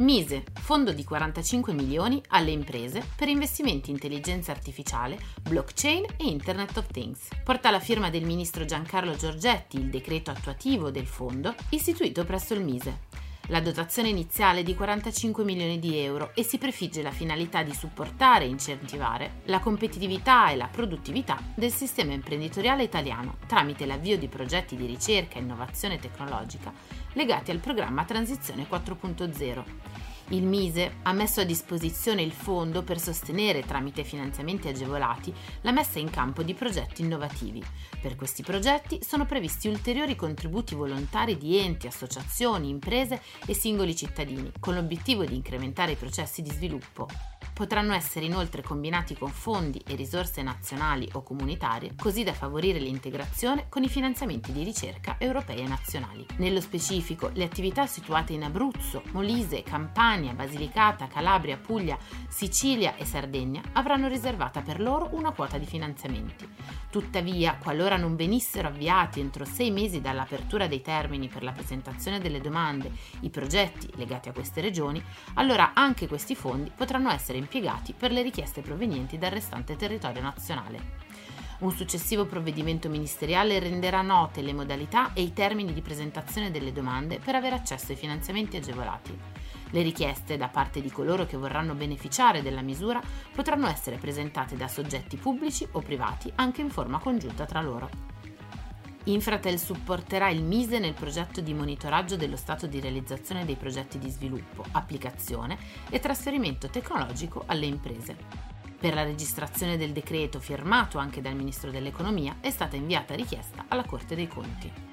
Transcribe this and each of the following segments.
Mise, fondo di 45 milioni alle imprese per investimenti in intelligenza artificiale, blockchain e Internet of Things. Porta la firma del ministro Giancarlo Giorgetti il decreto attuativo del fondo istituito presso il Mise. La dotazione iniziale è di 45 milioni di euro e si prefigge la finalità di supportare e incentivare la competitività e la produttività del sistema imprenditoriale italiano tramite l'avvio di progetti di ricerca e innovazione tecnologica legati al programma Transizione 4.0 il Mise ha messo a disposizione il fondo per sostenere tramite finanziamenti agevolati la messa in campo di progetti innovativi. Per questi progetti sono previsti ulteriori contributi volontari di enti, associazioni, imprese e singoli cittadini, con l'obiettivo di incrementare i processi di sviluppo. Potranno essere inoltre combinati con fondi e risorse nazionali o comunitarie, così da favorire l'integrazione con i finanziamenti di ricerca europei e nazionali. Nello specifico, le attività situate in Abruzzo, Molise, Campania, Basilicata, Calabria, Puglia, Sicilia e Sardegna avranno riservata per loro una quota di finanziamenti. Tuttavia, qualora non venissero avviati entro sei mesi dall'apertura dei termini per la presentazione delle domande i progetti legati a queste regioni, allora anche questi fondi potranno essere impiegati per le richieste provenienti dal restante territorio nazionale. Un successivo provvedimento ministeriale renderà note le modalità e i termini di presentazione delle domande per avere accesso ai finanziamenti agevolati. Le richieste da parte di coloro che vorranno beneficiare della misura potranno essere presentate da soggetti pubblici o privati anche in forma congiunta tra loro. Infratel supporterà il MISE nel progetto di monitoraggio dello stato di realizzazione dei progetti di sviluppo, applicazione e trasferimento tecnologico alle imprese. Per la registrazione del decreto firmato anche dal Ministro dell'Economia è stata inviata richiesta alla Corte dei Conti.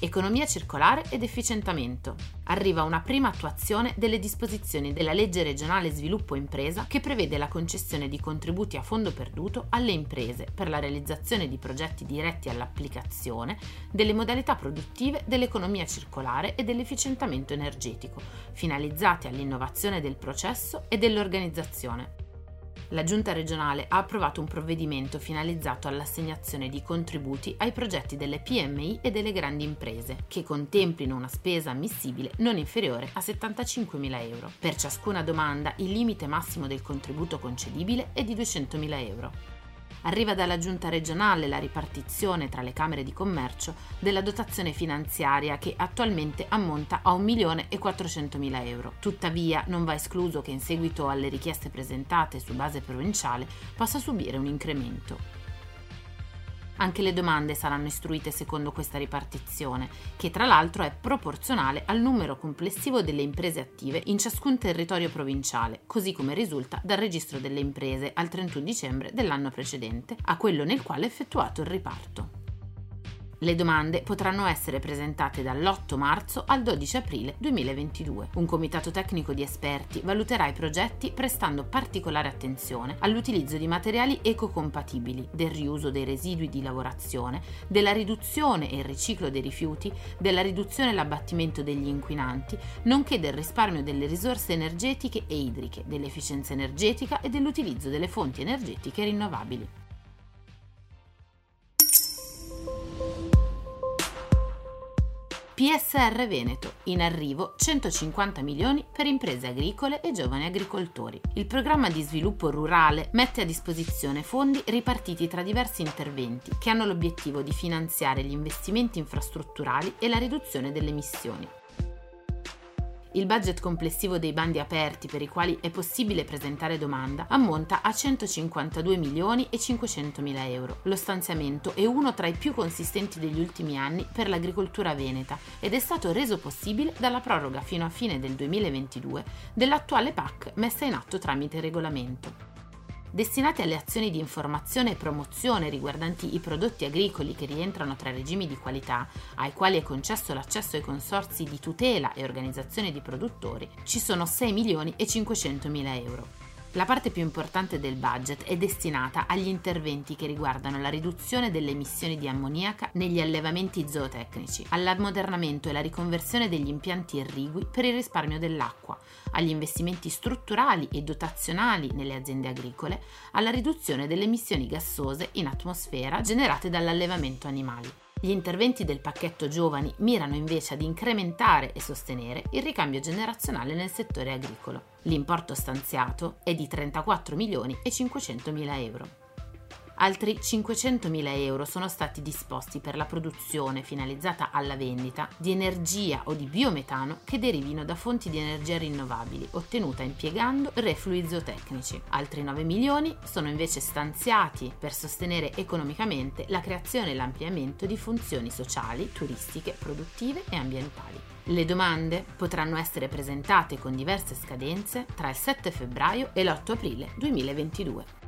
Economia circolare ed efficientamento. Arriva una prima attuazione delle disposizioni della legge regionale sviluppo impresa che prevede la concessione di contributi a fondo perduto alle imprese per la realizzazione di progetti diretti all'applicazione delle modalità produttive dell'economia circolare e dell'efficientamento energetico, finalizzati all'innovazione del processo e dell'organizzazione la Giunta regionale ha approvato un provvedimento finalizzato all'assegnazione di contributi ai progetti delle PMI e delle grandi imprese, che contemplino una spesa ammissibile non inferiore a 75.000 euro. Per ciascuna domanda il limite massimo del contributo concedibile è di 200.000 euro. Arriva dalla giunta regionale la ripartizione tra le Camere di Commercio della dotazione finanziaria che attualmente ammonta a 1.400.000 euro. Tuttavia non va escluso che in seguito alle richieste presentate su base provinciale possa subire un incremento. Anche le domande saranno istruite secondo questa ripartizione, che tra l'altro è proporzionale al numero complessivo delle imprese attive in ciascun territorio provinciale, così come risulta dal registro delle imprese al 31 dicembre dell'anno precedente a quello nel quale è effettuato il riparto. Le domande potranno essere presentate dall'8 marzo al 12 aprile 2022. Un comitato tecnico di esperti valuterà i progetti prestando particolare attenzione all'utilizzo di materiali ecocompatibili, del riuso dei residui di lavorazione, della riduzione e il riciclo dei rifiuti, della riduzione e l'abbattimento degli inquinanti, nonché del risparmio delle risorse energetiche e idriche, dell'efficienza energetica e dell'utilizzo delle fonti energetiche rinnovabili. PSR Veneto, in arrivo 150 milioni per imprese agricole e giovani agricoltori. Il programma di sviluppo rurale mette a disposizione fondi ripartiti tra diversi interventi che hanno l'obiettivo di finanziare gli investimenti infrastrutturali e la riduzione delle emissioni. Il budget complessivo dei bandi aperti per i quali è possibile presentare domanda ammonta a 152 milioni e 500 mila euro. Lo stanziamento è uno tra i più consistenti degli ultimi anni per l'agricoltura veneta ed è stato reso possibile dalla proroga fino a fine del 2022 dell'attuale PAC messa in atto tramite regolamento destinati alle azioni di informazione e promozione riguardanti i prodotti agricoli che rientrano tra regimi di qualità, ai quali è concesso l'accesso ai consorzi di tutela e organizzazione di produttori, ci sono 6 milioni e 500 mila euro. La parte più importante del budget è destinata agli interventi che riguardano la riduzione delle emissioni di ammoniaca negli allevamenti zootecnici, all'ammodernamento e la riconversione degli impianti irrigui per il risparmio dell'acqua, agli investimenti strutturali e dotazionali nelle aziende agricole, alla riduzione delle emissioni gassose in atmosfera generate dall'allevamento animali. Gli interventi del pacchetto giovani mirano invece ad incrementare e sostenere il ricambio generazionale nel settore agricolo. L'importo stanziato è di 34 milioni e 500 mila euro. Altri 500.000 euro sono stati disposti per la produzione finalizzata alla vendita di energia o di biometano che derivino da fonti di energia rinnovabili ottenuta impiegando reflui zootecnici. Altri 9 milioni sono invece stanziati per sostenere economicamente la creazione e l'ampliamento di funzioni sociali, turistiche, produttive e ambientali. Le domande potranno essere presentate con diverse scadenze tra il 7 febbraio e l'8 aprile 2022.